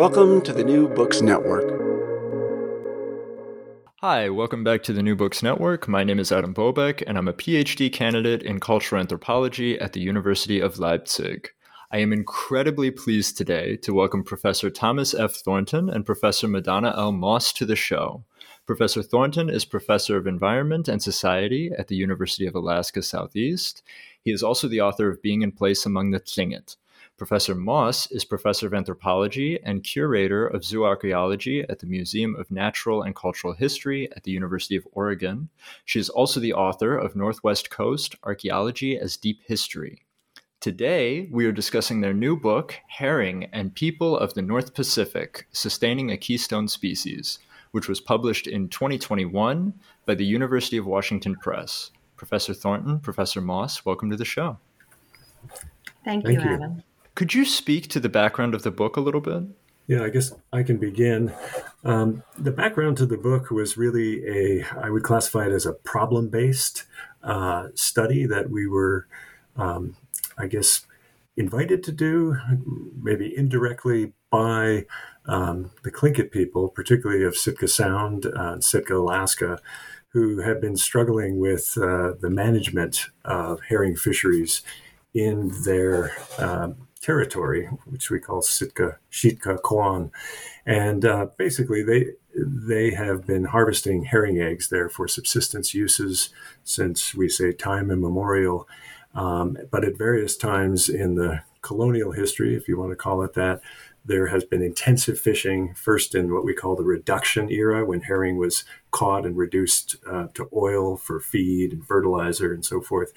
Welcome to the New Books Network. Hi, welcome back to the New Books Network. My name is Adam Bobek, and I'm a PhD candidate in cultural anthropology at the University of Leipzig. I am incredibly pleased today to welcome Professor Thomas F. Thornton and Professor Madonna L. Moss to the show. Professor Thornton is Professor of Environment and Society at the University of Alaska Southeast. He is also the author of Being in Place Among the Tlingit. Professor Moss is Professor of Anthropology and Curator of Zooarchaeology at the Museum of Natural and Cultural History at the University of Oregon. She is also the author of Northwest Coast Archaeology as Deep History. Today, we are discussing their new book, Herring and People of the North Pacific Sustaining a Keystone Species, which was published in 2021 by the University of Washington Press. Professor Thornton, Professor Moss, welcome to the show. Thank, Thank you, you. Adam. Could you speak to the background of the book a little bit? Yeah, I guess I can begin. Um, the background to the book was really a, I would classify it as a problem based uh, study that we were, um, I guess, invited to do, maybe indirectly by um, the Tlingit people, particularly of Sitka Sound uh, and Sitka, Alaska, who have been struggling with uh, the management of herring fisheries in their um, territory, which we call Sitka, Shitka, Kwan. And uh, basically, they they have been harvesting herring eggs there for subsistence uses since we say time immemorial. Um, but at various times in the colonial history, if you want to call it that, there has been intensive fishing, first in what we call the reduction era, when herring was caught and reduced uh, to oil for feed and fertilizer and so forth.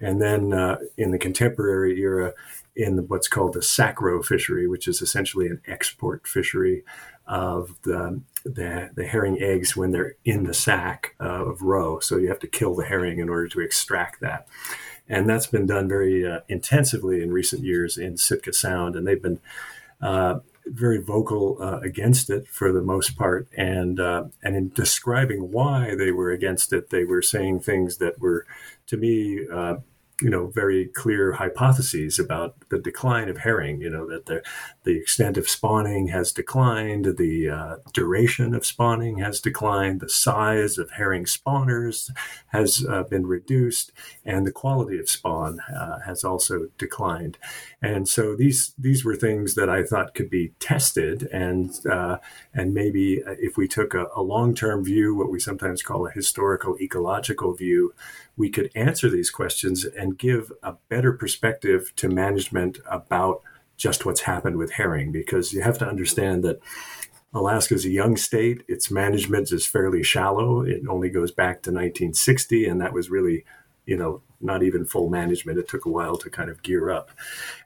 And then uh, in the contemporary era, in what's called the sac roe fishery, which is essentially an export fishery of the, the, the herring eggs when they're in the sac uh, of roe. So you have to kill the herring in order to extract that. And that's been done very uh, intensively in recent years in Sitka Sound. And they've been uh, very vocal uh, against it for the most part, and uh, and in describing why they were against it, they were saying things that were, to me, uh, you know, very clear hypotheses about the decline of herring. You know that the the extent of spawning has declined, the uh, duration of spawning has declined, the size of herring spawners has uh, been reduced, and the quality of spawn uh, has also declined. And so these these were things that I thought could be tested, and uh, and maybe if we took a, a long term view, what we sometimes call a historical ecological view, we could answer these questions and give a better perspective to management about just what's happened with herring, because you have to understand that. Alaska is a young state. Its management is fairly shallow. It only goes back to 1960, and that was really, you know, not even full management. It took a while to kind of gear up.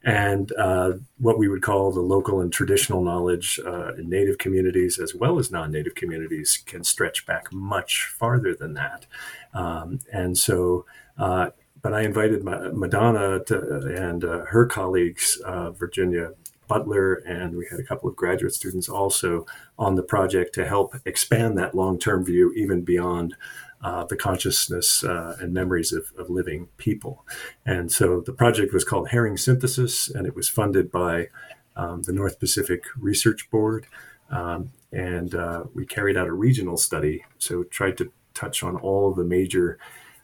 And uh, what we would call the local and traditional knowledge uh, in native communities as well as non native communities can stretch back much farther than that. Um, and so, uh, but I invited Madonna to, and uh, her colleagues, uh, Virginia Butler, and we had a couple of graduate students also on the project to help expand that long term view even beyond uh, the consciousness uh, and memories of, of, living people. And so the project was called Herring Synthesis, and it was funded by um, the North Pacific Research Board. Um, and uh, we carried out a regional study, so tried to touch on all of the major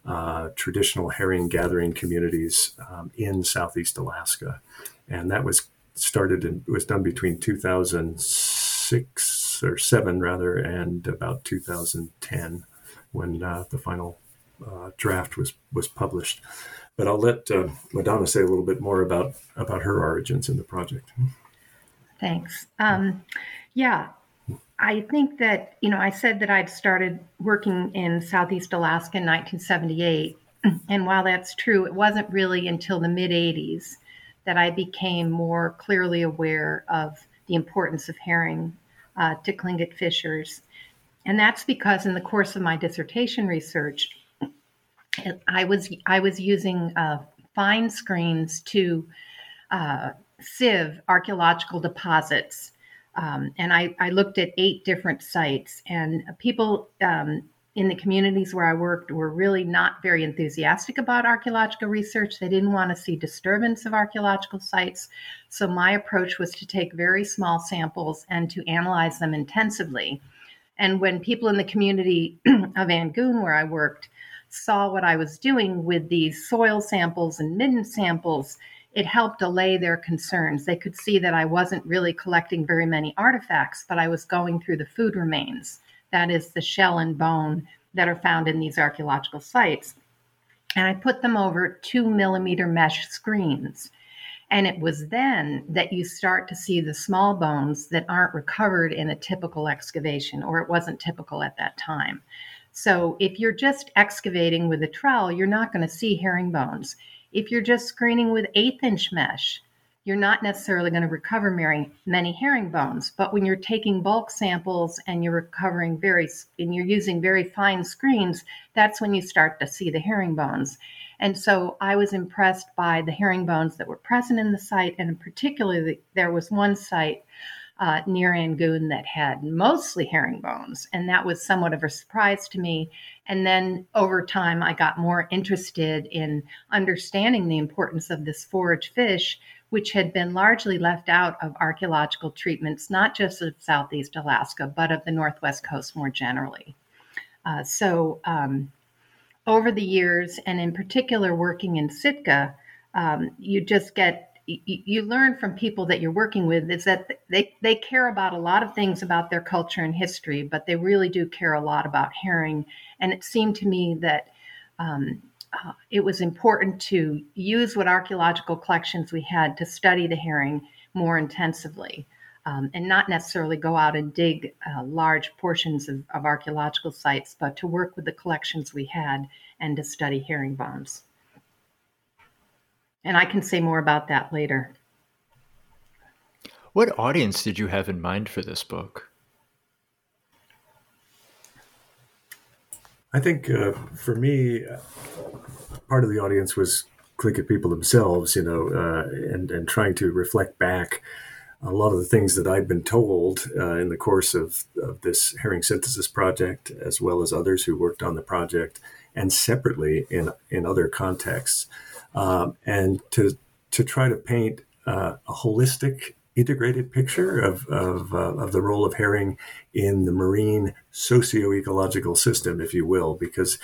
uh, traditional herring gathering communities um, in Southeast Alaska. And that was started and was done between 2006 or seven rather, and about 2010 when uh, the final uh, draft was was published. But I'll let uh, Madonna say a little bit more about about her origins in the project. Thanks. Um, yeah, I think that you know I said that I'd started working in Southeast Alaska in 1978, and while that's true, it wasn't really until the mid 80s that I became more clearly aware of the importance of herring uh, to Tlingit fishers and that's because in the course of my dissertation research, I was I was using uh, fine screens to uh, sieve archaeological deposits, um, and I, I, looked at eight different sites. And people um, in the communities where I worked were really not very enthusiastic about archaeological research. They didn't want to see disturbance of archaeological sites. So my approach was to take very small samples and to analyze them intensively. And when people in the community of Angoon, where I worked, saw what I was doing with these soil samples and midden samples, it helped allay their concerns. They could see that I wasn't really collecting very many artifacts, but I was going through the food remains. That is the shell and bone that are found in these archaeological sites. And I put them over two millimeter mesh screens. And it was then that you start to see the small bones that aren't recovered in a typical excavation, or it wasn't typical at that time. So if you're just excavating with a trowel, you're not going to see herring bones. If you're just screening with eighth inch mesh, you're not necessarily going to recover many herring bones. But when you're taking bulk samples and you're recovering very, and you're using very fine screens, that's when you start to see the herring bones. And so I was impressed by the herringbones that were present in the site, and particularly there was one site uh, near Angoon that had mostly herringbones, and that was somewhat of a surprise to me. And then over time, I got more interested in understanding the importance of this forage fish, which had been largely left out of archaeological treatments, not just of Southeast Alaska, but of the Northwest Coast more generally. Uh, so, um, over the years, and in particular working in Sitka, um, you just get you, learn from people that you're working with is that they, they care about a lot of things about their culture and history, but they really do care a lot about herring. And it seemed to me that um, uh, it was important to use what archaeological collections we had to study the herring more intensively um, and not necessarily go out and dig uh, large portions of, of, archaeological sites, but to work with the collections we had and to study herringbones. And I can say more about that later. What audience did you have in mind for this book? I think uh, for me, part of the audience was Tlingit people themselves, you know, uh, and and trying to reflect back a lot of the things that I'd been told uh, in the course of, of, this herring synthesis project, as well as others who worked on the project, and separately in in other contexts, um, and to to try to paint uh, a holistic, integrated picture of of, uh, of the role of herring in the marine socio-ecological system, if you will, because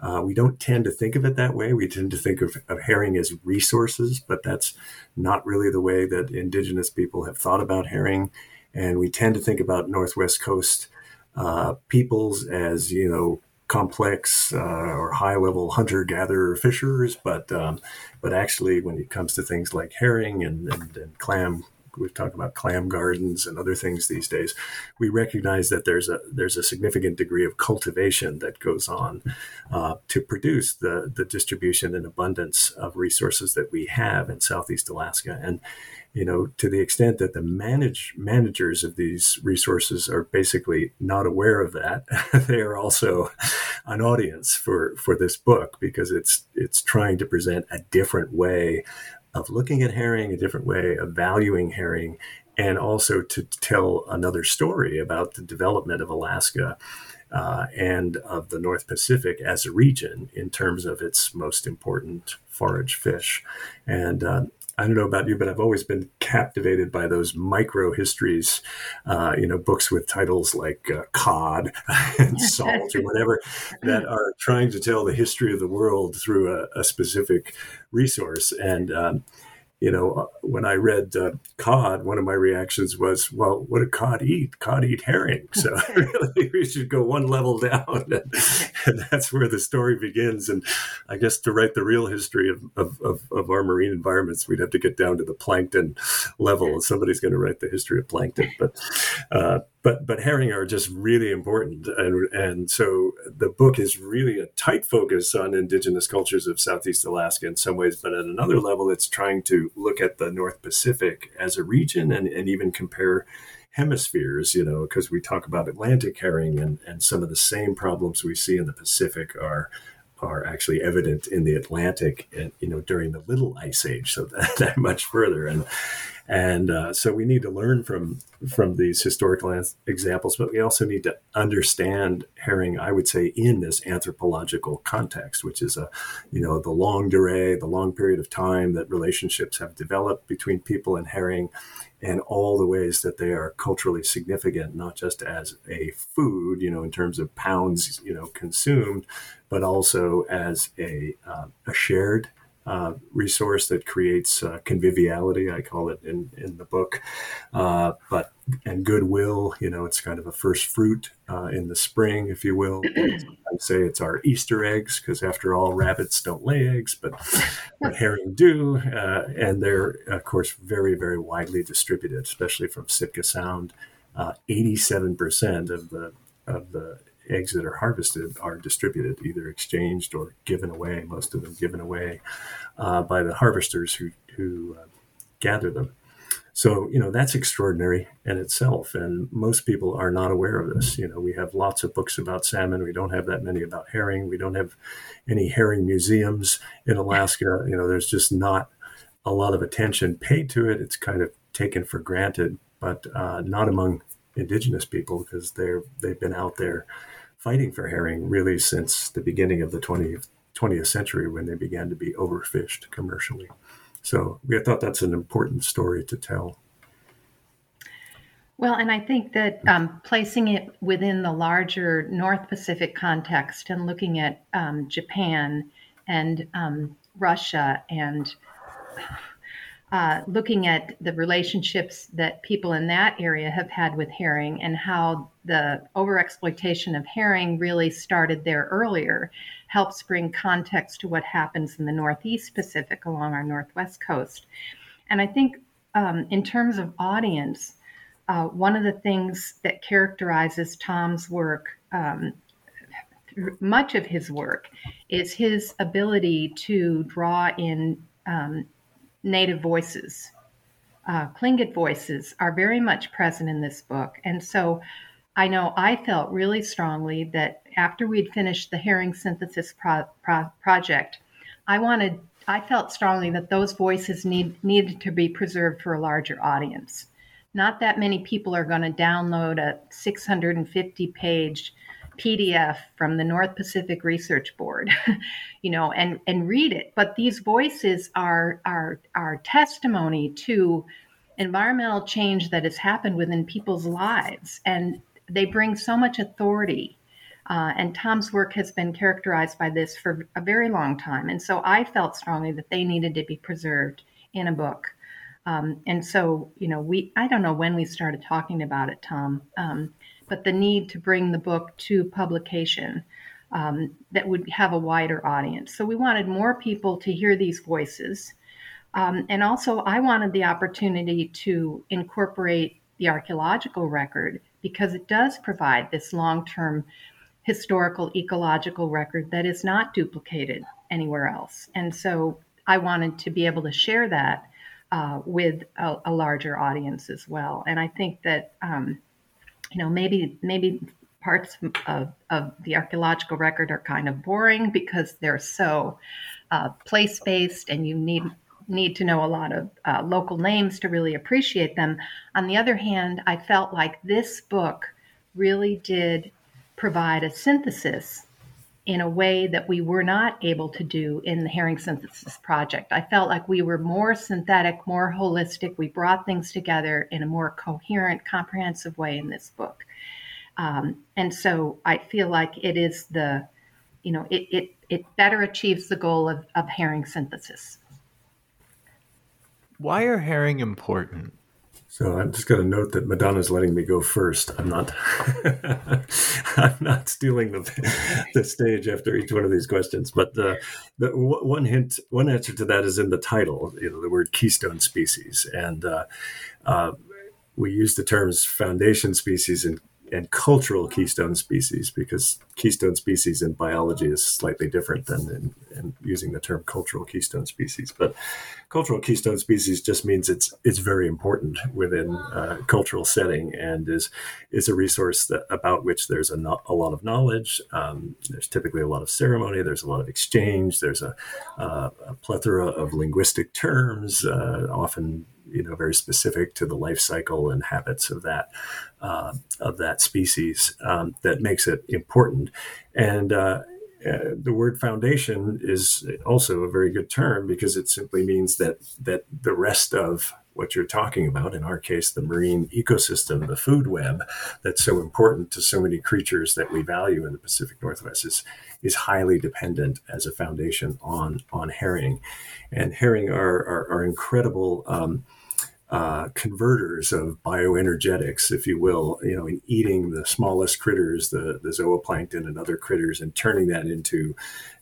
uh, we don't tend to think of it that way. We tend to think of, of, herring as resources, but that's not really the way that indigenous people have thought about herring. And we tend to think about Northwest Coast uh, peoples as, you know, complex uh, or high level hunter gatherer fishers, but um, but actually, when it comes to things like herring and, and, and clam we've talked about clam gardens and other things these days. We recognize that there's a there's a significant degree of cultivation that goes on uh, to produce the the distribution and abundance of resources that we have in Southeast Alaska. And you know, to the extent that the manage managers of these resources are basically not aware of that, they are also an audience for for this book because it's it's trying to present a different way of looking at herring, a different way of valuing herring, and also to tell another story about the development of Alaska uh, and of the North Pacific as a region in terms of its most important forage fish. And uh, I don't know about you, but I've always been captivated by those micro histories, uh, you know, books with titles like uh, Cod and Salt or whatever that are trying to tell the history of the world through a, a specific resource. And um, you know, uh, when I read uh, cod, one of my reactions was, well, what did cod eat? Cod eat herring. So really, we should go one level down. And, and, that's where the story begins. And I guess to write the real history of, of, of, of our marine environments, we'd have to get down to the plankton level. And somebody's going to write the history of plankton. But, uh, but but herring are just really important and and so the book is really a tight focus on indigenous cultures of southeast alaska in some ways but at another level it's trying to look at the north pacific as a region and, and even compare hemispheres you know because we talk about atlantic herring and and some of the same problems we see in the pacific are are actually evident in the Atlantic, and, you know, during the Little Ice Age, so that, that much further. And and uh, so we need to learn from from these historical examples, but we also need to understand herring. I would say in this anthropological context, which is a, you know, the longue durée, the long period of time that relationships have developed between people and herring, and all the ways that they are culturally significant, not just as a food, you know, in terms of pounds, you know, consumed, but also as a uh, a shared uh, resource that creates uh, conviviality. I call it in in the book, uh, but and goodwill. You know, it's kind of a first fruit uh, in the spring, if you will. I say it's our Easter eggs because, after all, rabbits don't lay eggs, but, but herring do, uh, and they're of course very very widely distributed, especially from Sitka Sound. Uh, eighty-seven percent of the of the eggs that are harvested are distributed, either exchanged or given away. Most of them given away uh, by the harvesters who who uh, gather them. So you know that's extraordinary in itself, and most people are not aware of this. You know, we have lots of books about salmon. We don't have that many about herring. We don't have any herring museums in Alaska. You know, there's just not a lot of attention paid to it. It's kind of taken for granted, but uh, not among indigenous people because they're they've been out there fighting for herring really since the beginning of the 20th, 20th century when they began to be overfished commercially. So we thought that's an important story to tell. Well, and I think that um, placing it within the larger North Pacific context and looking at um, Japan and um, Russia and uh, looking at the relationships that people in that area have had with herring and how the overexploitation of herring really started there earlier helps bring context to what happens in the Northeast Pacific along our Northwest coast. And I think, um, in terms of audience, uh, one of the things that characterizes Tom's work, um, much of his work, is his ability to draw in um, Native voices. Uh, voices are very much present in this book. And so I know I felt really strongly that after we'd finished the herring synthesis pro- pro- project, I wanted, I felt strongly that those voices need, needed to be preserved for a larger audience. Not that many people are going to download a 650 page PDF from the North Pacific Research Board, you know, and and read it. But these voices are are are testimony to environmental change that has happened within people's lives, and they bring so much authority. Uh, and Tom's work has been characterized by this for a very long time, and so I felt strongly that they needed to be preserved in a book. Um, and so, you know, we I don't know when we started talking about it, Tom. Um, but the need to bring the book to publication um, that would have a wider audience. So we wanted more people to hear these voices. Um, and also, I wanted the opportunity to incorporate the archaeological record because it does provide this long term historical ecological record that is not duplicated anywhere else. And so I wanted to be able to share that uh, with a, a, larger audience as well. And I think that um, you know, maybe maybe parts of, of the archaeological record are kind of boring because they're so uh, place based and you need need to know a lot of uh, local names to really appreciate them. On the other hand, I felt like this book really did provide a synthesis in a way that we were not able to do in the herring synthesis project. I felt like we were more synthetic, more holistic. We brought things together in a more coherent, comprehensive way in this book. Um, and so I feel like it is the, you know, it, it, it better achieves the goal of, of herring synthesis. Why are herring important? So I'm just going to note that Madonna's letting me go first. I'm not. I'm not stealing the, the stage after each one of these questions. But the one hint, one answer to that is in the title. You know, the word keystone species, and uh, uh, we use the terms foundation species and and cultural keystone species because keystone species in biology is slightly different than in, in, using the term cultural keystone species. But cultural keystone species just means it's it's very important within a cultural setting and is is a resource that about which there's a, no, a lot of knowledge. Um, there's typically a lot of ceremony. There's a lot of exchange. There's a, uh, a plethora of linguistic terms, uh, often you know very specific to the life cycle and habits of that uh, of that species um, that makes it important and uh, uh, the word foundation is also a very good term because it simply means that that the rest of what you're talking about, in our case, the marine ecosystem, the food web that's so important to so many creatures that we value in the Pacific Northwest is, is highly dependent as a foundation on, on herring. And herring are, are, are incredible um, uh, converters of bioenergetics, if you will, you know, in eating the smallest critters, the, the zooplankton and other critters, and turning that into,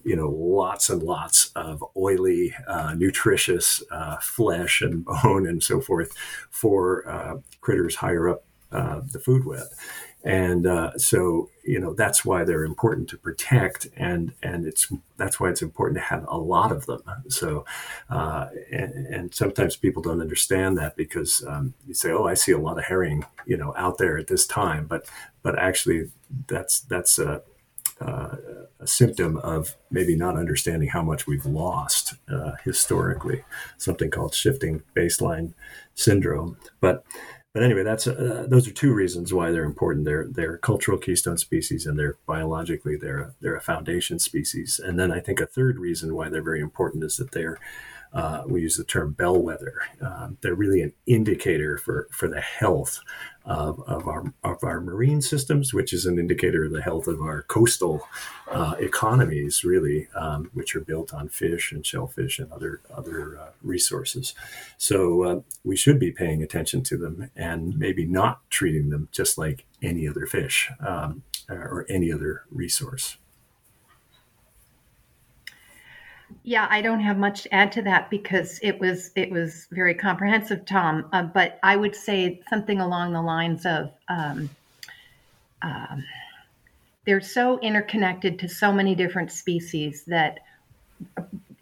you know, lots and lots of oily, uh, nutritious uh, flesh and bone and so forth for uh, critters higher up uh, the food web and uh, so you know that's why they're important to protect and and it's that's why it's important to have a lot of them. So uh, and, and, sometimes people don't understand that because um, you say oh i see a lot of herring you know out there at this time. But but actually that's that's a uh, a symptom of maybe not understanding how much we've lost uh, historically, something called shifting baseline syndrome. But but anyway, that's uh, those are two reasons why they're important. They're they're cultural keystone species, and they're biologically they're they're a foundation species. And then I think a third reason why they're very important is that they're uh, we use the term bellwether. Uh, they're really an indicator for, for the health of, of, our, of our marine systems, which is an indicator of the health of our coastal uh, economies, really, um, which are built on fish and shellfish and other, other uh, resources. So uh, we should be paying attention to them and maybe not treating them just like any other fish um, or any other resource. Yeah, I don't have much to add to that because it was it was very comprehensive, Tom. Uh, but I would say something along the lines of um, um, they're so interconnected to so many different species that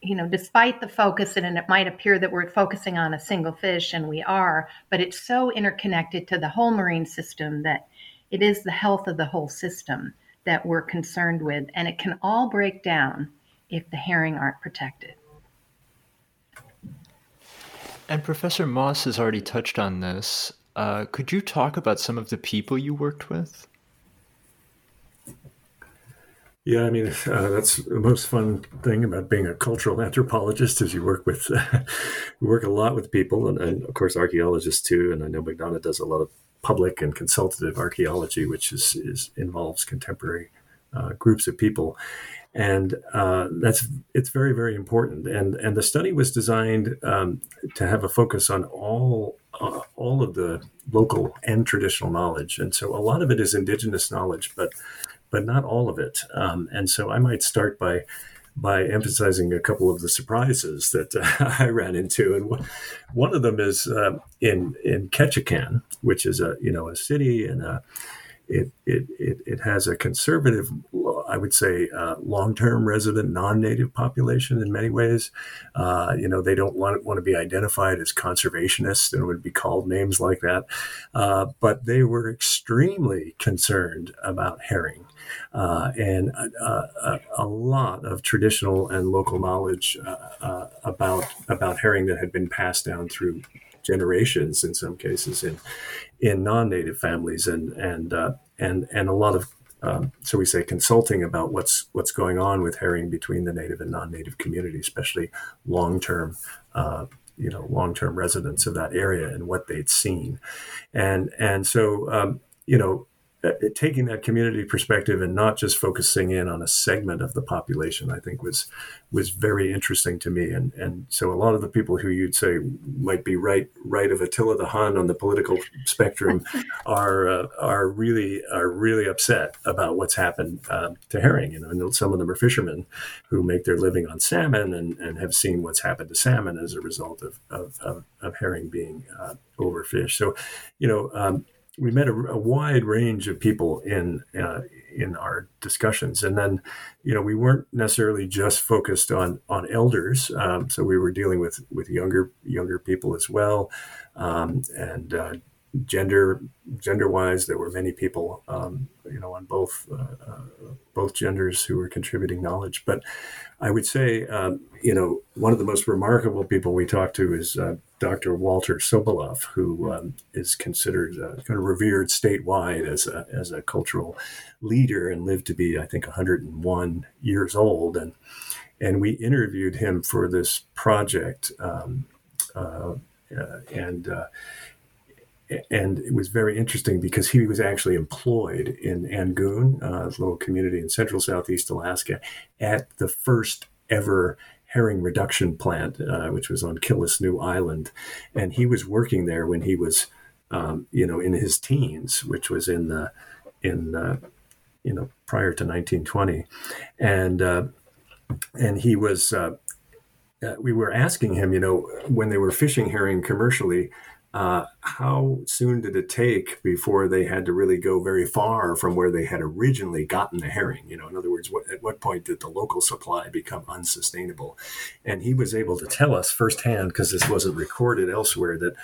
you know, despite the focus, and it might appear that we're focusing on a single fish, and we are, but it's so interconnected to the whole marine system that it is the health of the whole system that we're concerned with, and it can all break down if the herring aren't protected. And Professor Moss has already touched on this. Uh, could you talk about some of the people you worked with? Yeah, I mean uh, that's the most fun thing about being a cultural anthropologist is you work with uh, you work a lot with people and, and, of course archaeologists too. And I know Madonna does a lot of public and consultative archaeology, which is, is involves contemporary uh, groups of people and uh, that's it's very very important. And and the study was designed um, to have a focus on all uh, all of the local and traditional knowledge, and so a lot of it is indigenous knowledge, but but not all of it. Um, and so I might start by by emphasizing a couple of the surprises that uh, I ran into, and one of them is uh, in in Ketchikan, which is a you know a city and a it, it, it, it has a conservative, I would say, uh, long term resident non native population in many ways. Uh, you know, they don't want, want to be identified as conservationists and would be called names like that. Uh, but they were extremely concerned about herring. Uh, and a, a, lot of traditional and local knowledge uh, uh, about about herring that had been passed down through generations in some cases in in non-native families and and uh, and and a lot of um, so we say consulting about what's what's going on with herring between the native and non-native community, especially long-term, uh, you know, long-term residents of that area and what they'd seen, and and so um, you know uh, taking that community perspective and not just focusing in on a segment of the population, I think was was very interesting to me. And and so a lot of the people who you'd say might be right right of Attila the Hun on the political spectrum are uh, are really are really upset about what's happened uh, to herring. You know, and some of them are fishermen who make their living on salmon and, and have seen what's happened to salmon as a result of of, of, of herring being uh, overfished. So, you know. Um, we met a, a, wide range of people in uh, in our discussions, and then you know we weren't necessarily just focused on on elders, um, so we were dealing with with younger younger people as well, um, and uh, gender gender wise, there were many people um, you know on both uh, uh, both genders who were contributing knowledge, but I would say um, you know one of the most remarkable people we talked to is uh, Dr. Walter Soboleff, who um, is considered uh, kind of revered statewide as a, as a cultural leader and lived to be, I think, 101 years old. And, and we interviewed him for this project. Um, uh, uh, and and it was very interesting because he was actually employed in Angoon, uh, a little community in central southeast Alaska, at the first ever herring reduction plant, uh, which was on Killisnoo Island, and he was working there when he was, um, you know, in his teens, which was in the in uh, you know prior to 1920, and uh, and he was. Uh, uh, we were asking him, you know, when they were fishing herring commercially, uh, how soon did it take before they had to really go very far from where they had originally gotten the herring? You know, in other words, what, at what point did the local supply become unsustainable? And he was able to tell us firsthand, because this wasn't recorded elsewhere, that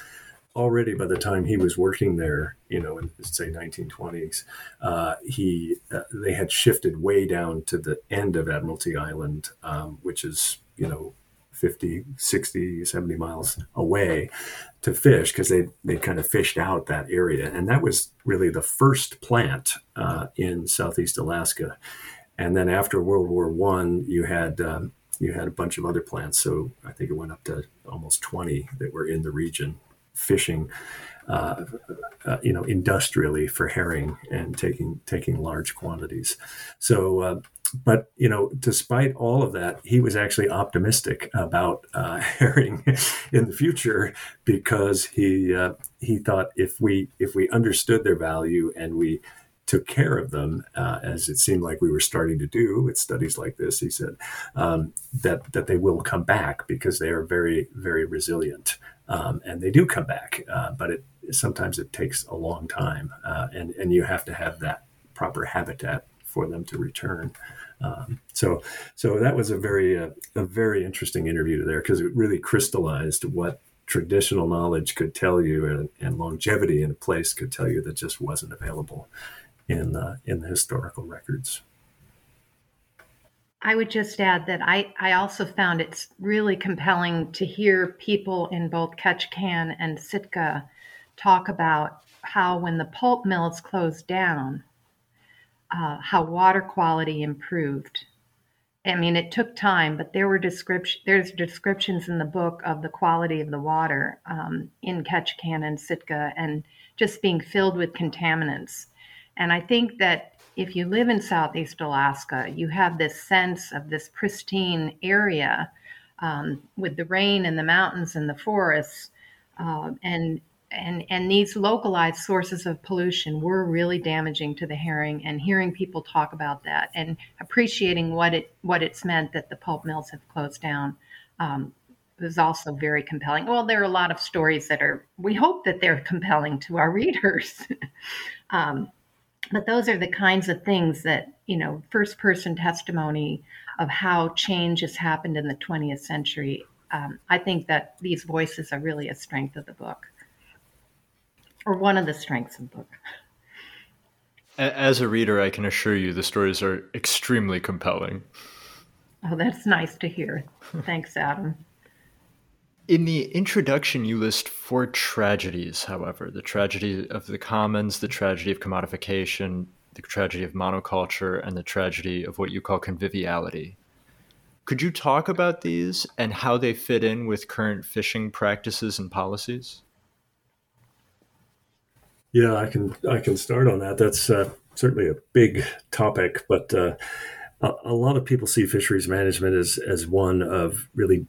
already by the time he was working there, you know, in say 1920s, uh, he uh, they had shifted way down to the end of Admiralty Island, um, which is you know 50, 60, 70 miles away to fish because they they kind of fished out that area, and that was really the first plant uh, in Southeast Alaska. And then after World War One, you had um, you had a bunch of other plants. So I think it went up to almost 20 that were in the region fishing uh, uh, you know, industrially for herring and taking taking large quantities. So, uh, but you know, despite all of that, he was actually optimistic about uh, herring in the future because he uh, he thought if we if we understood their value and we took care of them, uh, as it seemed like we were starting to do with studies like this. He said um, that that they will come back because they are very very resilient, um, and they do come back. Uh, but it sometimes it takes a long time, uh, and and you have to have that proper habitat for them to return. Um, so so that was a very uh, a very interesting interview there because it really crystallized what traditional knowledge could tell you and, and, longevity in a place could tell you that just wasn't available in the in the historical records. I would just add that I, I also found it's really compelling to hear people in both Ketchikan and Sitka talk about how when the pulp mills closed down, uh, how water quality improved. I mean, it took time, but there were description. There's descriptions in the book of the quality of the water um, in Ketchikan and Sitka, and just being filled with contaminants. And I think that if you live in Southeast Alaska, you have this sense of this pristine area um, with the rain and the mountains and the forests, uh, and and and these localized sources of pollution were really damaging to the herring. And hearing people talk about that and appreciating what it what it's meant that the pulp mills have closed down um, was also very compelling. Well, there are a lot of stories that are. We hope that they're compelling to our readers. um, but those are the kinds of things that you know first person testimony of how change has happened in the 20th century um, i think that these voices are really a strength of the book or one of the strengths of the book as a reader i can assure you the stories are extremely compelling oh that's nice to hear thanks adam in the introduction, you list four tragedies, however the tragedy of the commons, the tragedy of commodification, the tragedy of monoculture, and the tragedy of what you call conviviality. Could you talk about these and how they fit in with current fishing practices and policies? Yeah, I can I can start on that. That's uh, certainly a big topic, but uh, a, a, lot of people see fisheries management as as one of really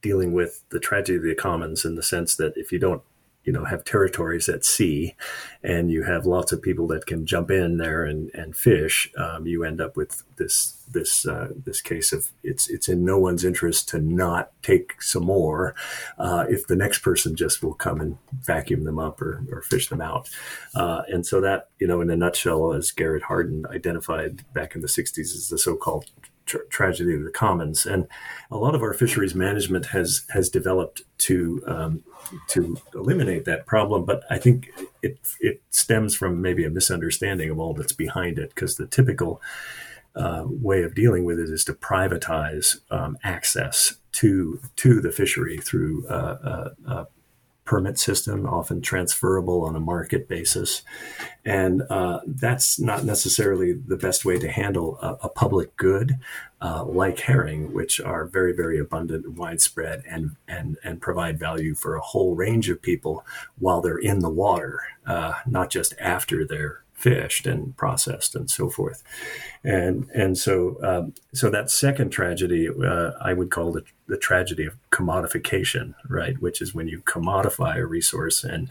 dealing with the tragedy of the commons in the sense that if you don't you know have territories at sea and you have lots of people that can jump in there and, and fish um, you end up with this this uh, this case of it's it's in no one's interest to not take some more uh, if the next person just will come and vacuum them up or, or fish them out. Uh, and so that you know in a nutshell as Garrett Hardin identified back in the 60s is the so-called tra- tragedy of the commons, and a lot of our fisheries management has has developed to um, to eliminate that problem. But I think it it stems from maybe a misunderstanding of all that's behind it, because the typical uh, way of dealing with it is to privatize um, access to to the fishery through uh, uh, uh permit system, often transferable on a market basis. And uh, that's not necessarily the best way to handle a, a public good uh, like herring, which are very, very abundant widespread and, and, and provide value for a whole range of people while they're in the water, uh, not just after they're fished and processed and so forth. And and so um, so that second tragedy uh, I would call the, the tragedy of commodification, right? Which is when you commodify a resource and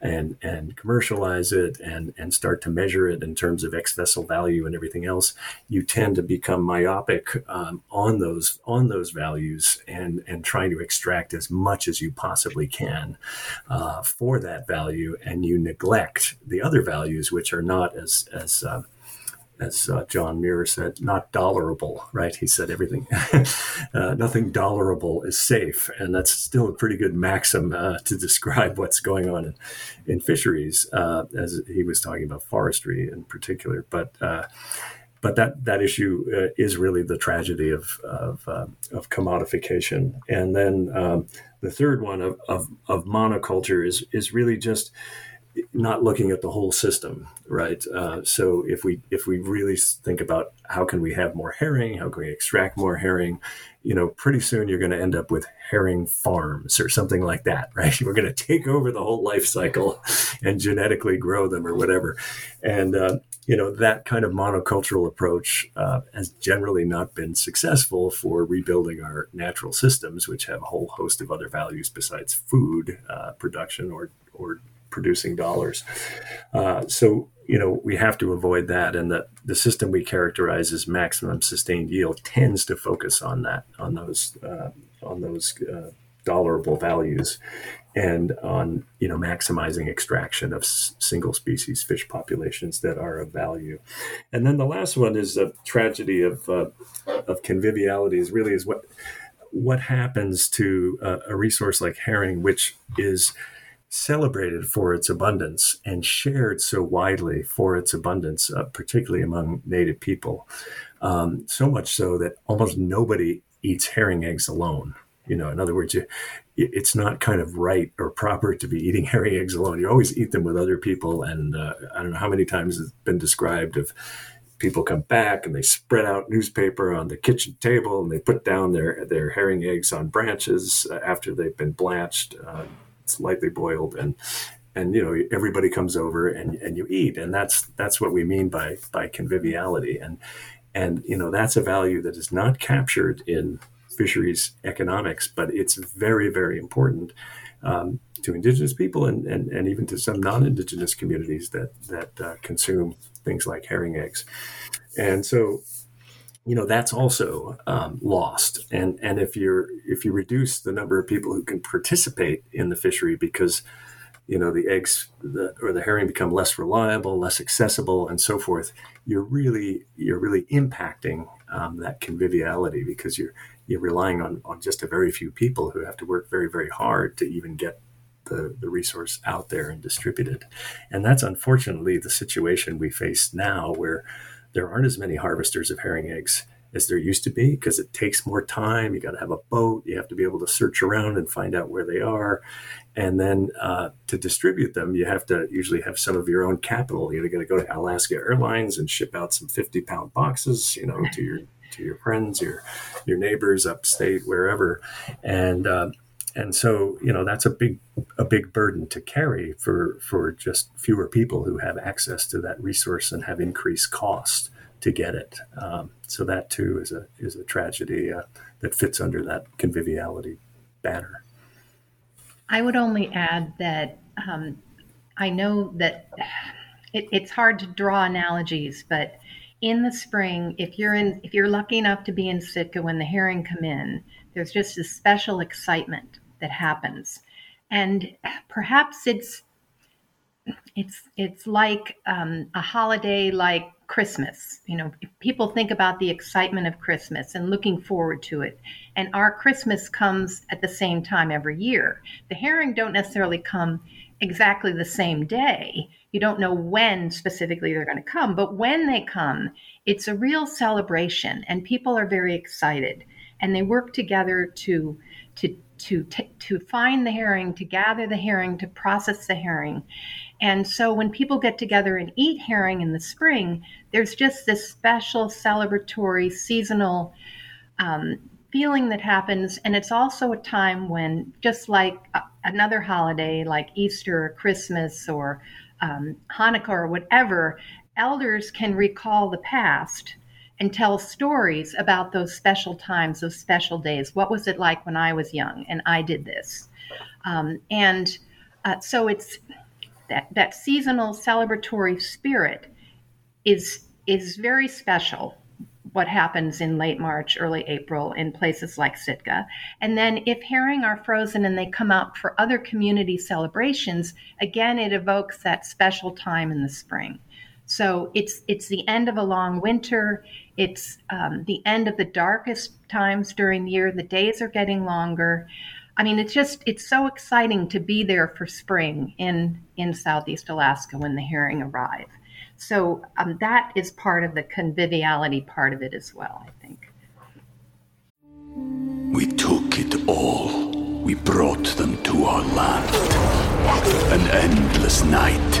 and and commercialize it and and start to measure it in terms of ex-vessel value and everything else, you tend to become myopic um, on those on those values and and trying to extract as much as you possibly can uh, for that value, and you neglect the other values which are not as as uh, as uh, John Muir said, not dollarable, right? He said everything, uh, nothing dollarable is safe. And that's still a pretty good maxim uh, to describe what's going on in, in fisheries, uh, as he was talking about forestry in particular. But uh, but that, that issue uh, is really the tragedy of, of, of commodification. And then um, the third one of, of, of monoculture is, is really just not looking at the whole system, right? Uh, so if we if we really think about how can we have more herring, how can we extract more herring, you know, pretty soon you're going to end up with herring farms or something like that, right? We're going to take over the whole life cycle and genetically grow them or whatever, and uh, you know that kind of monocultural approach uh, has generally not been successful for rebuilding our natural systems, which have a whole host of other values besides food uh, production or or producing dollars. Uh, so you know we have to avoid that, and the the system we characterize as maximum sustained yield tends to focus on that on those uh, on those uh, dollarable values and on you know maximizing extraction of s- single species fish populations that are of value and then the last one is the tragedy of uh, of conviviality is really is what what happens to a resource like herring which is celebrated for its abundance and shared so widely for its abundance, uh, particularly among Native people. Um, so much so that almost nobody eats herring eggs alone. You know, in other words, you, it's not kind of right or proper to be eating herring eggs alone. You always eat them with other people. And uh, I don't know how many times it's been described of people come back and they spread out newspaper on the kitchen table and they put down their, their herring eggs on branches uh, after they've been blanched. Uh, it's lightly boiled and and you know everybody comes over and, and you eat. And that's that's what we mean by by conviviality. And and you know that's a value that is not captured in fisheries economics but it's very very important um, to indigenous people and, and, and even to some non-indigenous communities that that uh, consume things like herring eggs. And so you know that's also um, lost and and if you're if you reduce the number of people who can participate in the fishery because you know the eggs the, or the herring become less reliable, less accessible, and so forth, you're really you're really impacting um, that conviviality because you're you're relying on on just a very few people who have to work very very hard to even get the, the resource out there and distributed. And that's unfortunately the situation we face now, where there aren't as many harvesters of herring eggs as there used to be because it takes more time. You got to have a boat. You have to be able to search around and find out where they are. And then uh, to distribute them, you have to usually have some of your own capital. You're going to go to Alaska Airlines and ship out some 50 pound boxes, you know, to your to your friends, your your neighbors upstate, wherever. And uh, and so you know that's a big a big burden to carry for for just fewer people who have access to that resource and have increased cost to get it. Um, so that too is a is a tragedy uh, that fits under that conviviality banner. I would only add that um, I know that it, it's hard to draw analogies, but in the spring, if you're in if you're lucky enough to be in Sitka when the herring come in, there's just a special excitement that happens, and perhaps it's it's it's like um, a holiday like Christmas. You know, people think about the excitement of Christmas and looking forward to it. And our Christmas comes at the same time every year. The herring don't necessarily come exactly the same day. You don't know when specifically they're going to come, but when they come, it's a real celebration and people are very excited and they work together to to to t- to find the herring, to gather the herring, to process the herring. And so when people get together and eat herring in the spring, there's just this special celebratory seasonal um, feeling that happens. And it's also a time when, just like another holiday like Easter or Christmas or um, Hanukkah or whatever, elders can recall the past and tell stories about those special times, those special days. What was it like when I was young and I did this? Um, and uh, so it's that, that seasonal celebratory spirit is is very special what happens in late March, early April in places like Sitka. And then if herring are frozen and they come out for other community celebrations, again it evokes that special time in the spring. So it's it's the end of a long winter. It's um, the end of the darkest times during the year. The days are getting longer. I mean, it's just it's so exciting to be there for spring in in Southeast Alaska when the herring arrive. So um, that is part of the conviviality part of it as well. I think. We took it all. We brought them to our land. An endless night,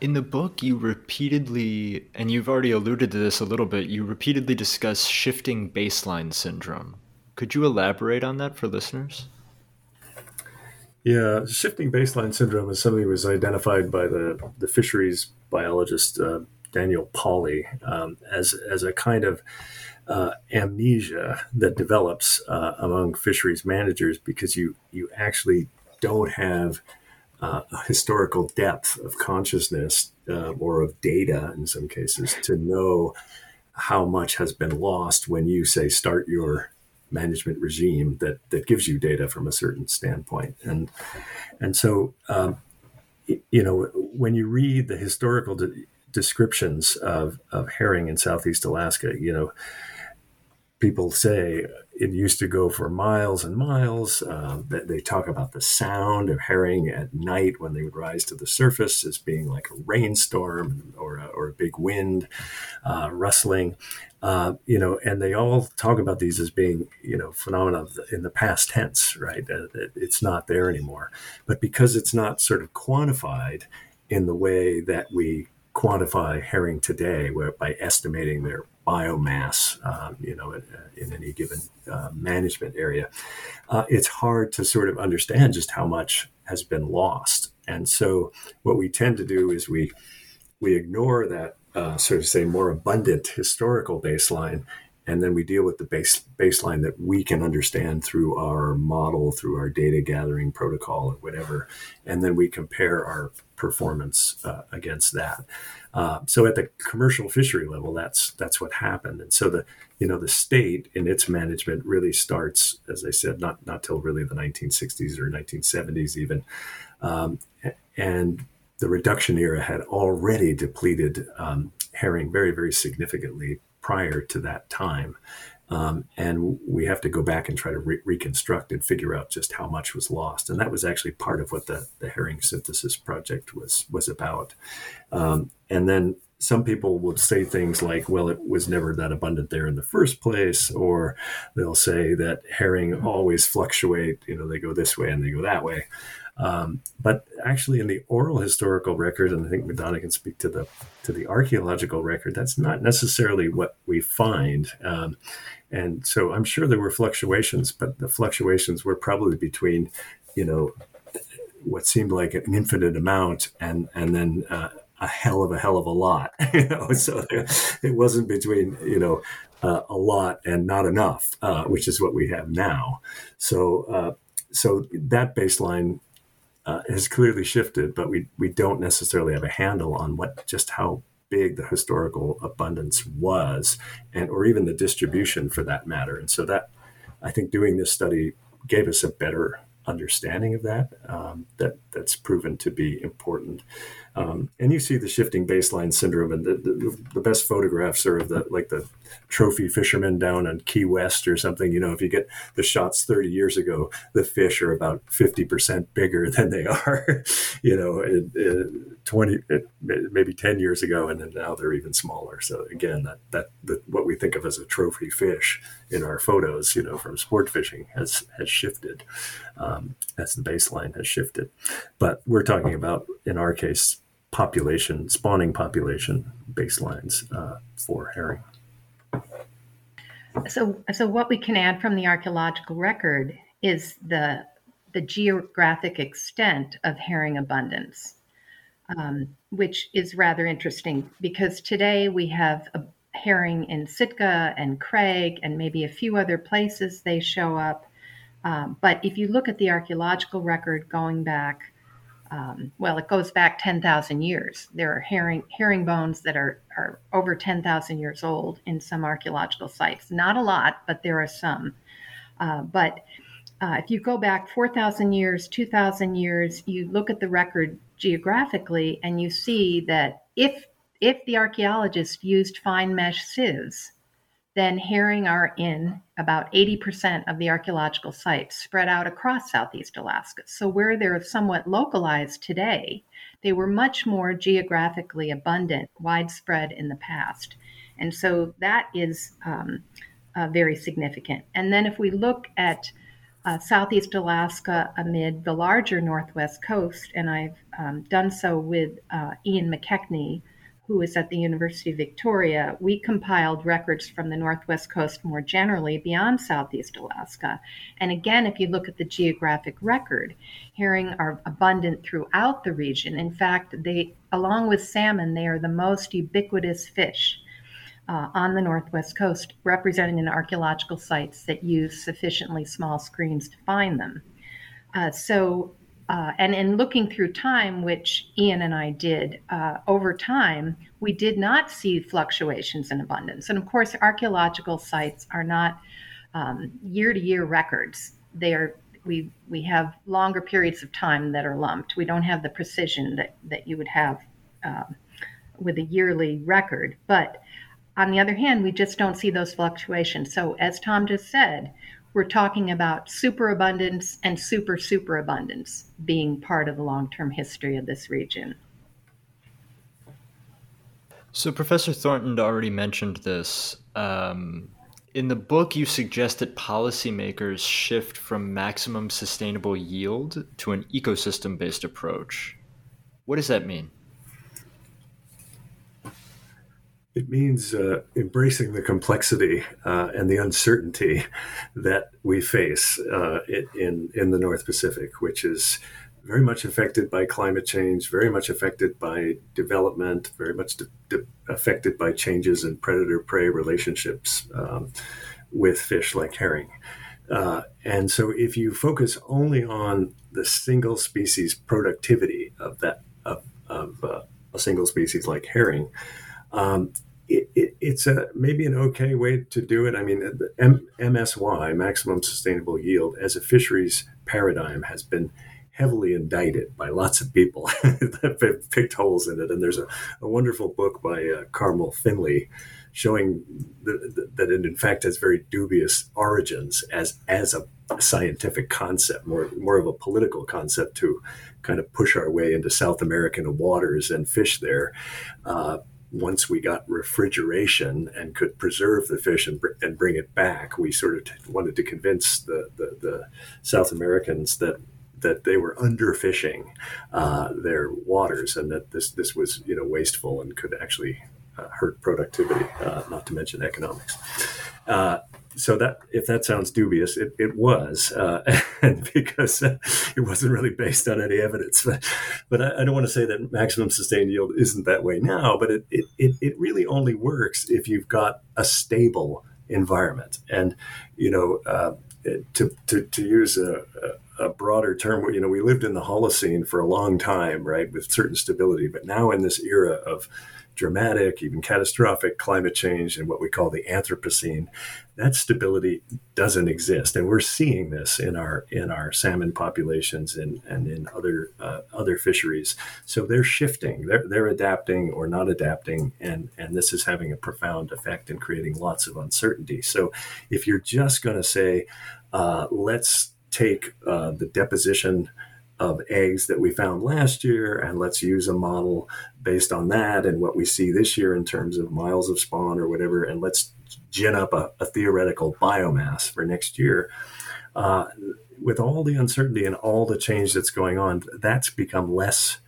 In the book, you repeatedly, and you've already alluded to this a little bit, you repeatedly discuss shifting baseline syndrome. Could you elaborate on that for listeners? Yeah, shifting baseline syndrome is something that was identified by the, the fisheries biologist uh, Daniel Pauly um, as, as a kind of uh, amnesia that develops uh, among fisheries managers because you, you actually don't have uh, historical depth of consciousness uh, or of data in some cases to know how much has been lost when you say start your management regime that that gives you data from a certain standpoint. And and so um, you know when you read the historical de- descriptions of of herring in southeast alaska you know people say it used to go for miles and miles. Uh, they talk about the sound of herring at night when they would rise to the surface as being like a rainstorm or a, or a big wind uh, rustling. Uh, you know, and they all talk about these as being, you know, phenomena in the past tense, right? It's not there anymore. But because it's not sort of quantified in the way that we quantify herring today, where by estimating their biomass, um, you know, in, in any given uh, management area, uh, it's hard to sort of understand just how much has been lost. And so, what we tend to do is we we ignore that uh, so to say, more abundant historical baseline, and then we deal with the base baseline that we can understand through our model, through our data gathering protocol, or whatever, and then we compare our performance uh, against that. Uh, so at the commercial fishery level, that's that's what happened, and so the you know the state in its management really starts, as I said, not not till really the 1960s or 1970s even, um, and the reduction era had already depleted um, herring very very significantly prior to that time. Um, and we have to go back and try to re- reconstruct and figure out just how much was lost. And that was actually part of what the, the herring synthesis project was was about. Um, and then some people will say things like, "Well, it was never that abundant there in the first place," or they'll say that herring always fluctuate. You know, they go this way and they go that way. Um, but actually, in the oral historical record, and I think Madonna can speak to the to the archaeological record, that's not necessarily what we find. Um, and so, I'm sure there were fluctuations, but the fluctuations were probably between, you know, what seemed like an infinite amount, and and then uh, a hell of a hell of a lot. you know, so it wasn't between you know uh, a lot and not enough, uh, which is what we have now. So. Uh, so that baseline uh, has clearly shifted, but we we don't necessarily have a handle on what just how big the historical abundance was, and or even the distribution for that matter. And so that I think doing this study gave us a better understanding of that. Um, that that's proven to be important. Um, and you see the shifting baseline syndrome, and the, the, the, best photographs are of the like the trophy fishermen down on Key West or something. You know, if you get the shots 30 years ago, the fish are about 50% bigger than they are, you know, in, in 20, maybe 10 years ago, and then now they're even smaller. So again, that that the, what we think of as a trophy fish in our photos, you know, from sport fishing has has shifted um, as the baseline has shifted. But we're talking about, in our case, population, spawning population baselines uh, for herring. So, so what we can add from the archaeological record is the the geographic extent of herring abundance, um, which is rather interesting because today we have a herring in Sitka and Craig and maybe a few other places they show up. Um, but if you look at the archaeological record going back um, well, it goes back 10,000 years. There are herring, herring bones that are, are over 10,000 years old in some archaeological sites. Not a lot, but there are some. Uh, but uh, if you go back 4,000 years, 2,000 years, you look at the record geographically and you see that if, if the archaeologists used fine mesh sieves, then herring are in about 80% of the archaeological sites spread out across Southeast Alaska. So, where they're somewhat localized today, they were much more geographically abundant, widespread in the past. And so that is um, uh, very significant. And then, if we look at uh, Southeast Alaska amid the larger Northwest coast, and I've um, done so with uh, Ian McKechnie who is at the University of Victoria, we compiled records from the Northwest Coast more generally beyond Southeast Alaska. And again, if you look at the geographic record, herring are abundant throughout the region. In fact, they, along with salmon, they are the most ubiquitous fish. Uh, on the northwest coast, represented in archaeological sites that use sufficiently small screens to find them. Uh, so uh, and in looking through time, which Ian and I did uh, over time, we did not see fluctuations in abundance. And of course, archaeological sites are not year to year records. They are we we have longer periods of time that are lumped. We don't have the precision that that you would have uh, with a yearly record. But on the other hand, we just don't see those fluctuations. So as Tom just said, we're talking about superabundance and super superabundance being part of the long term history of this region. So, Professor Thornton already mentioned this. Um, in the book, you suggest that policymakers shift from maximum sustainable yield to an ecosystem based approach. What does that mean? It means uh, embracing the complexity uh, and the uncertainty that we face uh, in in the North Pacific, which is very much affected by climate change, very much affected by development, very much de- de- affected by changes in predator prey relationships um, with fish like herring. Uh, and so, if you focus only on the single species productivity of that of, of uh, a single species like herring, um, it, it, it's a maybe an okay way to do it. I mean, the M- MSY, maximum sustainable yield, as a fisheries paradigm, has been heavily indicted by lots of people that have picked holes in it. And there's a, a wonderful book by uh, Carmel Finley showing that, that it in fact has very dubious origins as as a scientific concept, more more of a political concept to kind of push our way into South American waters and fish there. Uh, once we got refrigeration and could preserve the fish and, and bring it back, we sort of wanted to convince the, the, the South Americans that that they were underfishing uh, their waters and that this this was you know wasteful and could actually uh, hurt productivity, uh, not to mention economics. Uh, so that if that sounds dubious, it, it was, uh, because it wasn't really based on any evidence. But, but I, I, don't want to say that maximum sustained yield isn't that way now. But it, it, it, it really only works if you've got a stable environment. And you know, uh, to, to to use a, a broader term, you know, we lived in the Holocene for a long time, right, with certain stability. But now in this era of dramatic, even catastrophic climate change and what we call the Anthropocene, that stability doesn't exist, and we're seeing this in our in our salmon populations and and in other uh, other fisheries. So they're shifting, they're they're adapting or not adapting, and and this is having a profound effect and creating lots of uncertainty. So if you're just going to say, uh, let's take uh, the deposition of eggs that we found last year and let's use a model based on that and what we see this year in terms of miles of spawn or whatever and let's gin up a, a theoretical biomass for next year uh, with all the uncertainty and all the change that's going on that's become less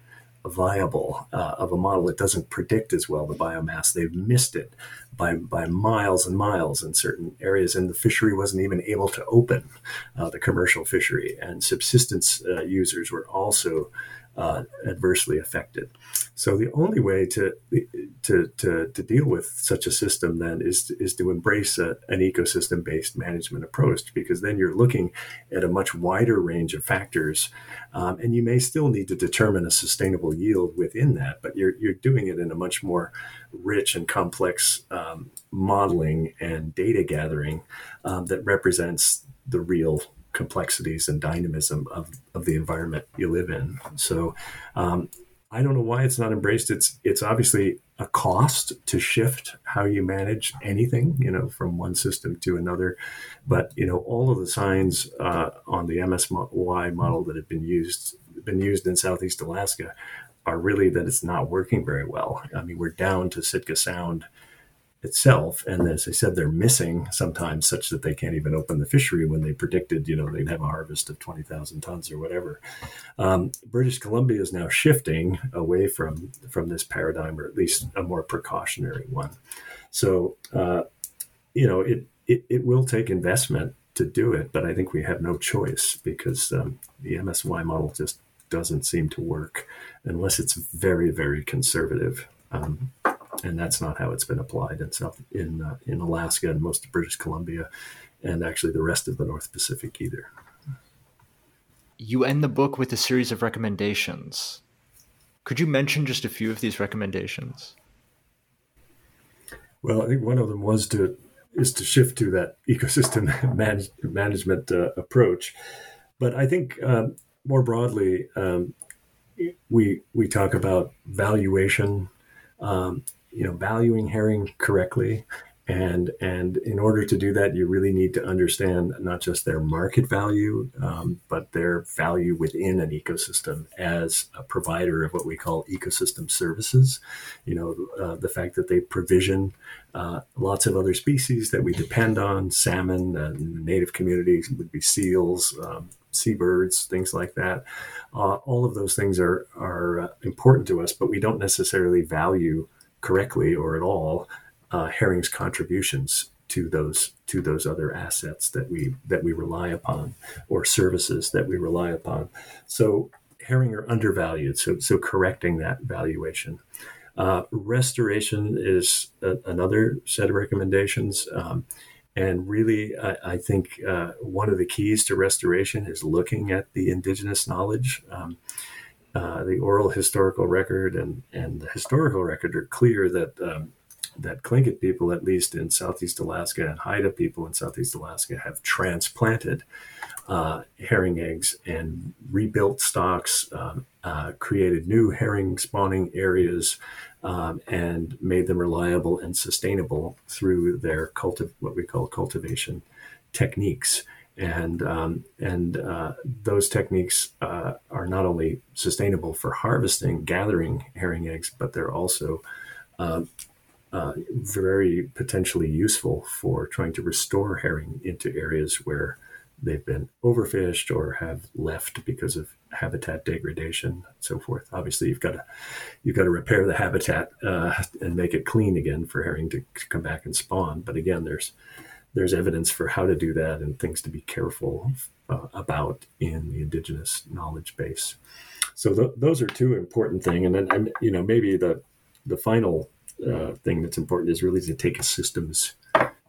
viable uh, of a model. It doesn't predict as well the biomass. They've missed it by, by miles and miles in certain areas, and the fishery wasn't even able to open uh, the commercial fishery. And subsistence uh, users were also uh, adversely affected. So the only way to, to, to, to, deal with such a system then is to, is to embrace a, an ecosystem based management approach because then you're looking at a much wider range of factors um, and you may still need to determine a sustainable yield within that, but you're, you're doing it in a much more rich and complex um, modeling and data gathering um, that represents the real complexities and dynamism of, of the environment you live in. So um, I don't know why it's not embraced. It's it's obviously a cost to shift how you manage anything, you know, from one system to another. But you know, all of the signs uh, on the MSY model that have been used been used in Southeast Alaska are really that it's not working very well. I mean, we're down to Sitka Sound itself. And as I said, they're missing sometimes such that they can't even open the fishery when they predicted, you know, they'd have a harvest of 20,000 tons or whatever. Um, British Columbia is now shifting away from, from this paradigm, or at least a more precautionary one. So, uh, you know, it, it, it will take investment to do it, but I think we have no choice because um, the MSY model just doesn't seem to work unless it's very, very conservative. Um, and that's not how it's been applied in South in uh, in Alaska and most of British Columbia, and actually the rest of the North Pacific either. You end the book with a series of recommendations. Could you mention just a few of these recommendations? Well, I think one of them was to is to shift to that ecosystem manage, management uh, approach, but I think um, more broadly, um, we we talk about valuation um, you know valuing herring correctly. And and in order to do that you really need to understand not just their market value um, but their value within an ecosystem as a provider of what we call ecosystem services. You know uh, the fact that they provision uh, lots of other species that we depend on salmon uh, native communities would be seals um, seabirds things like that. Uh, all of those things are are uh, important to us but we don't necessarily value correctly or at all uh, herring's contributions to those to those other assets that we that we rely upon or services that we rely upon. So herring are undervalued. So, so correcting that valuation. Uh, restoration is a, another set of recommendations. Um, and really, I, I think uh, one of the keys to restoration is looking at the indigenous knowledge. Um, uh, the oral historical record and, and the historical record are clear that um, that Tlingit people, at least in Southeast Alaska, and Haida people in Southeast Alaska, have transplanted uh, herring eggs and rebuilt stocks, um, uh, created new herring spawning areas, um, and made them reliable and sustainable through their what we call cultivation techniques. And um, and uh, those techniques uh, are not only sustainable for harvesting, gathering herring eggs, but they're also uh, uh, very potentially useful for trying to restore herring into areas where they've been overfished or have left because of habitat degradation and so forth. Obviously, you've got to you've got to repair the habitat uh, and make it clean again for herring to come back and spawn. But again, there's there's evidence for how to do that and things to be careful uh, about in the indigenous knowledge base. So th- those are two important things. And then and, you know maybe the the final uh, thing that's important is really to take a systems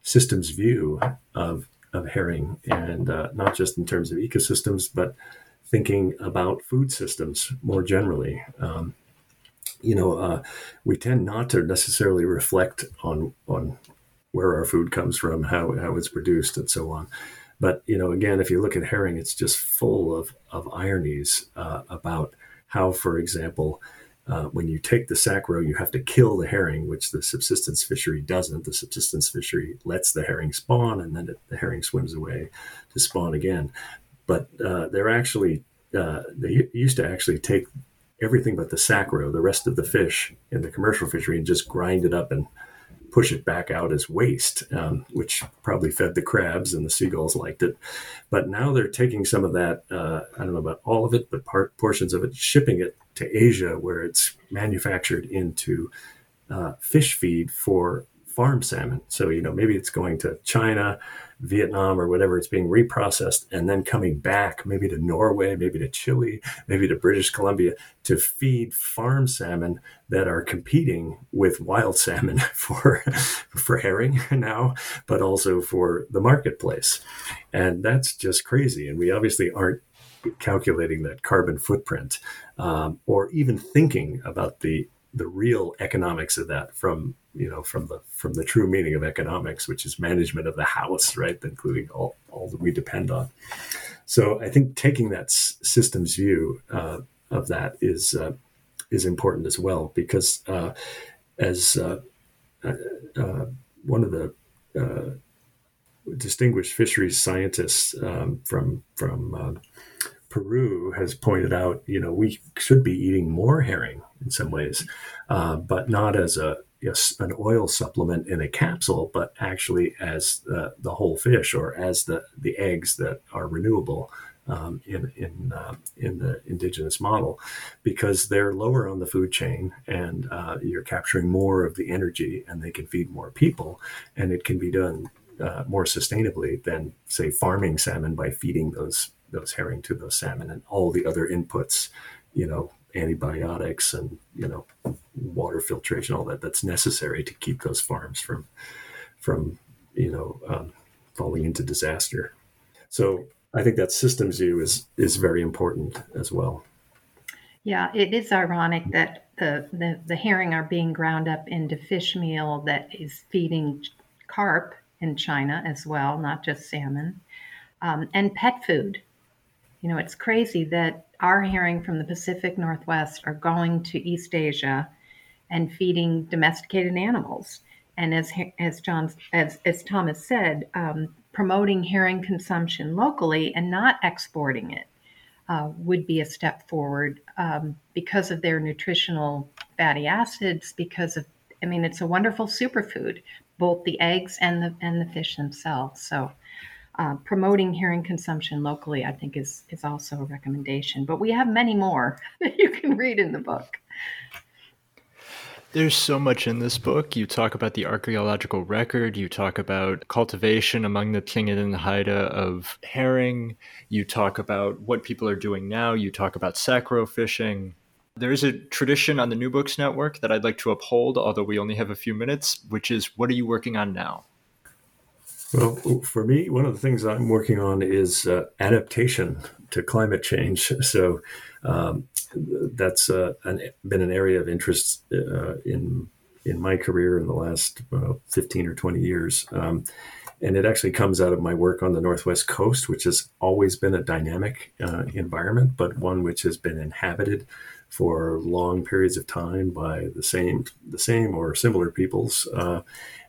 systems view of of herring, and uh, not just in terms of ecosystems, but thinking about food systems more generally. Um, you know, uh, we tend not to necessarily reflect on on where our food comes from, how how it's produced, and so on. But you know, again, if you look at herring, it's just full of of ironies uh, about how, for example, uh, when you take the sac roe, you have to kill the herring, which the subsistence fishery doesn't. The subsistence fishery lets the herring spawn, and then it, the herring swims away to spawn again. But uh, they're actually uh, they used to actually take everything but the sac roe, the rest of the fish in the commercial fishery, and just grind it up and push it back out as waste, um, which probably fed the crabs and the seagulls liked it. But now they're taking some of that, uh, I don't know about all of it, but part, portions of it, shipping it to Asia where it's manufactured into uh, fish feed for farm salmon. So, you know, maybe it's going to China Vietnam or whatever, it's being reprocessed and then coming back, maybe to Norway, maybe to Chile, maybe to British Columbia to feed farm salmon that are competing with wild salmon for for herring now, but also for the marketplace. And that's just crazy. And we obviously aren't calculating that carbon footprint um, or even thinking about the the real economics of that from you know from the from the true meaning of economics which is management of the house right? Including all, all that we depend on. So i think taking that s- systems view uh, of that is uh, is important as well because uh, as uh, uh, uh, one of the distinguished fisheries scientists um, from from Peru has pointed out, you know, we should be eating more herring in some ways, uh, but not as a yes, an oil supplement in a capsule, but actually as uh, the whole fish or as the, the eggs that are renewable um, in in uh, in the indigenous model, because they're lower on the food chain and uh, you're capturing more of the energy, and they can feed more people, and it can be done uh, more sustainably than say farming salmon by feeding those those herring to those salmon and all the other inputs, you know, antibiotics and you know water filtration, all that that's necessary to keep those farms from from you know um, falling into disaster. So I think that systems view is is very important as well. Yeah, it is ironic that the, the, the herring are being ground up into fish meal that is feeding carp in China as well, not just salmon, um, and pet food. You know, it's crazy that our herring from the Pacific Northwest are going to East Asia and feeding domesticated animals. And as as John as as Thomas said, um, promoting herring consumption locally and not exporting it uh, would be a step forward um, because of their nutritional fatty acids. Because of, I mean, it's a wonderful superfood, both the eggs and the and the fish themselves. So uh, promoting herring consumption locally, I think, is is also a recommendation. But we have many more that you can read in the book. There's so much in this book. You talk about the archaeological record, you talk about cultivation among the Tlingit and the Haida of herring, you talk about what people are doing now, you talk about sac roe fishing. There is a tradition on the New Books Network that I'd like to uphold, although we only have a few minutes, which is what are you working on now? Well, for me, one of the things I'm working on is uh, adaptation to climate change. So um, that's uh, an, been an area of interest uh, in in my career in the last 15 or 20 years. Um, and it actually comes out of my work on the Northwest Coast, which has always been a dynamic uh, environment, but one which has been inhabited for long periods of time by the same the same or similar peoples. Uh,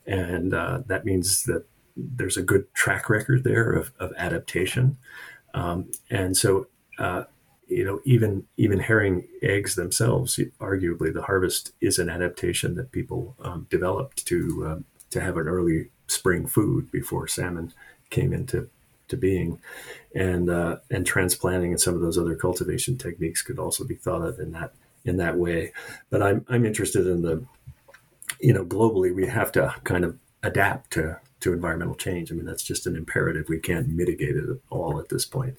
and uh, that means that there's a good track record there of, of adaptation. Um, and so, uh, you know, even even herring eggs themselves, arguably the harvest is an adaptation that people um, developed to um, to have an early spring food before salmon came into to being, and uh, and transplanting and some of those other cultivation techniques could also be thought of in that in that way. But I'm I'm interested in the, you know, globally we have to kind of adapt to to environmental change. I mean, that's just an imperative. We can't mitigate it at all at this point.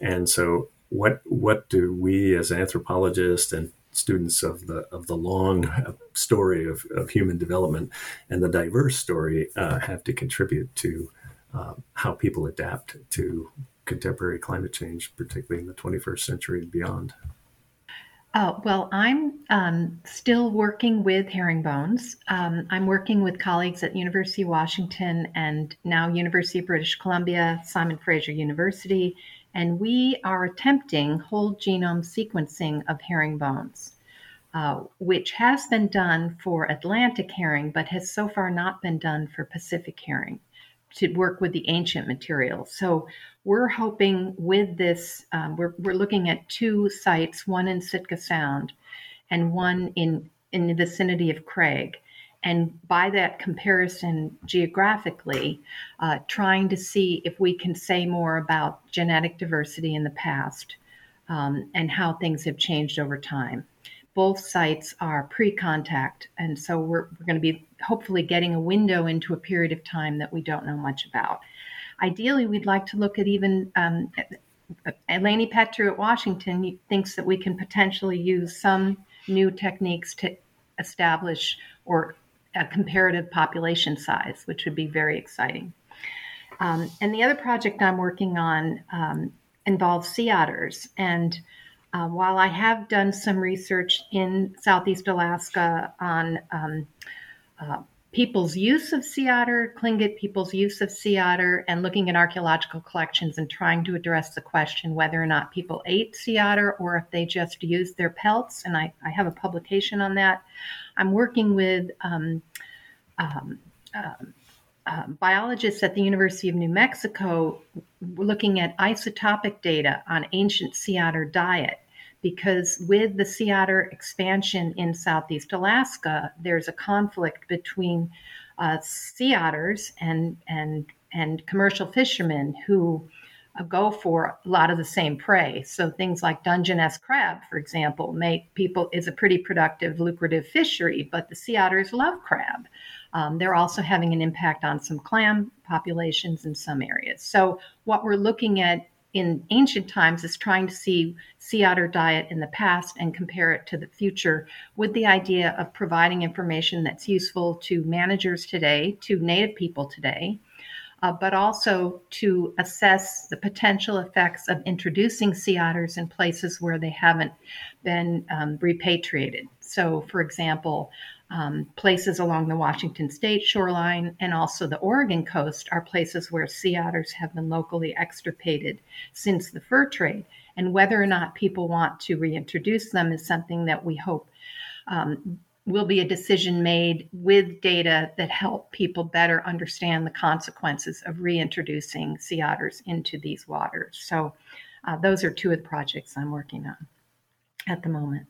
And so, what what do we as anthropologists and students of the of the long story of, of human development and the diverse story uh, have to contribute to uh, how people adapt to contemporary climate change, particularly in the 21st century and beyond. Uh, well, I'm um, still working with herringbones. Um, I'm working with colleagues at University of Washington and now University of British Columbia, Simon Fraser University, and we are attempting whole genome sequencing of herringbones, uh, which has been done for Atlantic herring, but has so far not been done for Pacific herring to work with the ancient materials. So we're hoping with this, um, we're, we're looking at two sites, one in Sitka Sound and one in, in the vicinity of Craig. And by that comparison geographically, uh, trying to see if we can say more about genetic diversity in the past um, and how things have changed over time both sites are pre-contact and so we're, we're going to be hopefully getting a window into a period of time that we don't know much about ideally we'd like to look at even um, Eleni Petrou at Washington thinks that we can potentially use some new techniques to establish or a comparative population size, which would be very exciting. Um, and the other project I'm working on um, involves sea otters. And uh, while I have done some research in Southeast Alaska on um, uh, people's use of sea otter, Tlingit people's use of sea otter, and looking at archaeological collections and trying to address the question whether or not people ate sea otter or if they just used their pelts. And I, I have a publication on that. I'm working with um, um, uh, biologists at the University of New Mexico looking at isotopic data on ancient sea otter diet because with the sea otter expansion in Southeast Alaska, there's a conflict between uh, sea otters and and and commercial fishermen who uh, go for a lot of the same prey. So things like Dungeness crab, for example, make people is a pretty productive, lucrative fishery, but the sea otters love crab. Um, they're also having an impact on some clam populations in some areas. So what we're looking at in ancient times is trying to see sea otter diet in the past and compare it to the future with the idea of providing information that's useful to managers today, to native people today, uh, but also to assess the potential effects of introducing sea otters in places where they haven't been um, repatriated. So, for example, um, places along the Washington state shoreline and also the Oregon coast are places where sea otters have been locally extirpated since the fur trade. And whether or not people want to reintroduce them is something that we hope um, will be a decision made with data that help people better understand the consequences of reintroducing sea otters into these waters. So, uh, those are two of the projects I'm working on at the moment.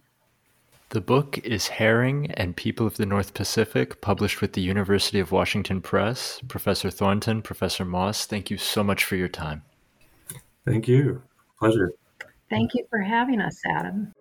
The book is Herring and People of the North Pacific, published with the University of Washington Press. Professor Thornton, Professor Moss, thank you so much for your time. Thank you. Pleasure. Thank you for having us, Adam.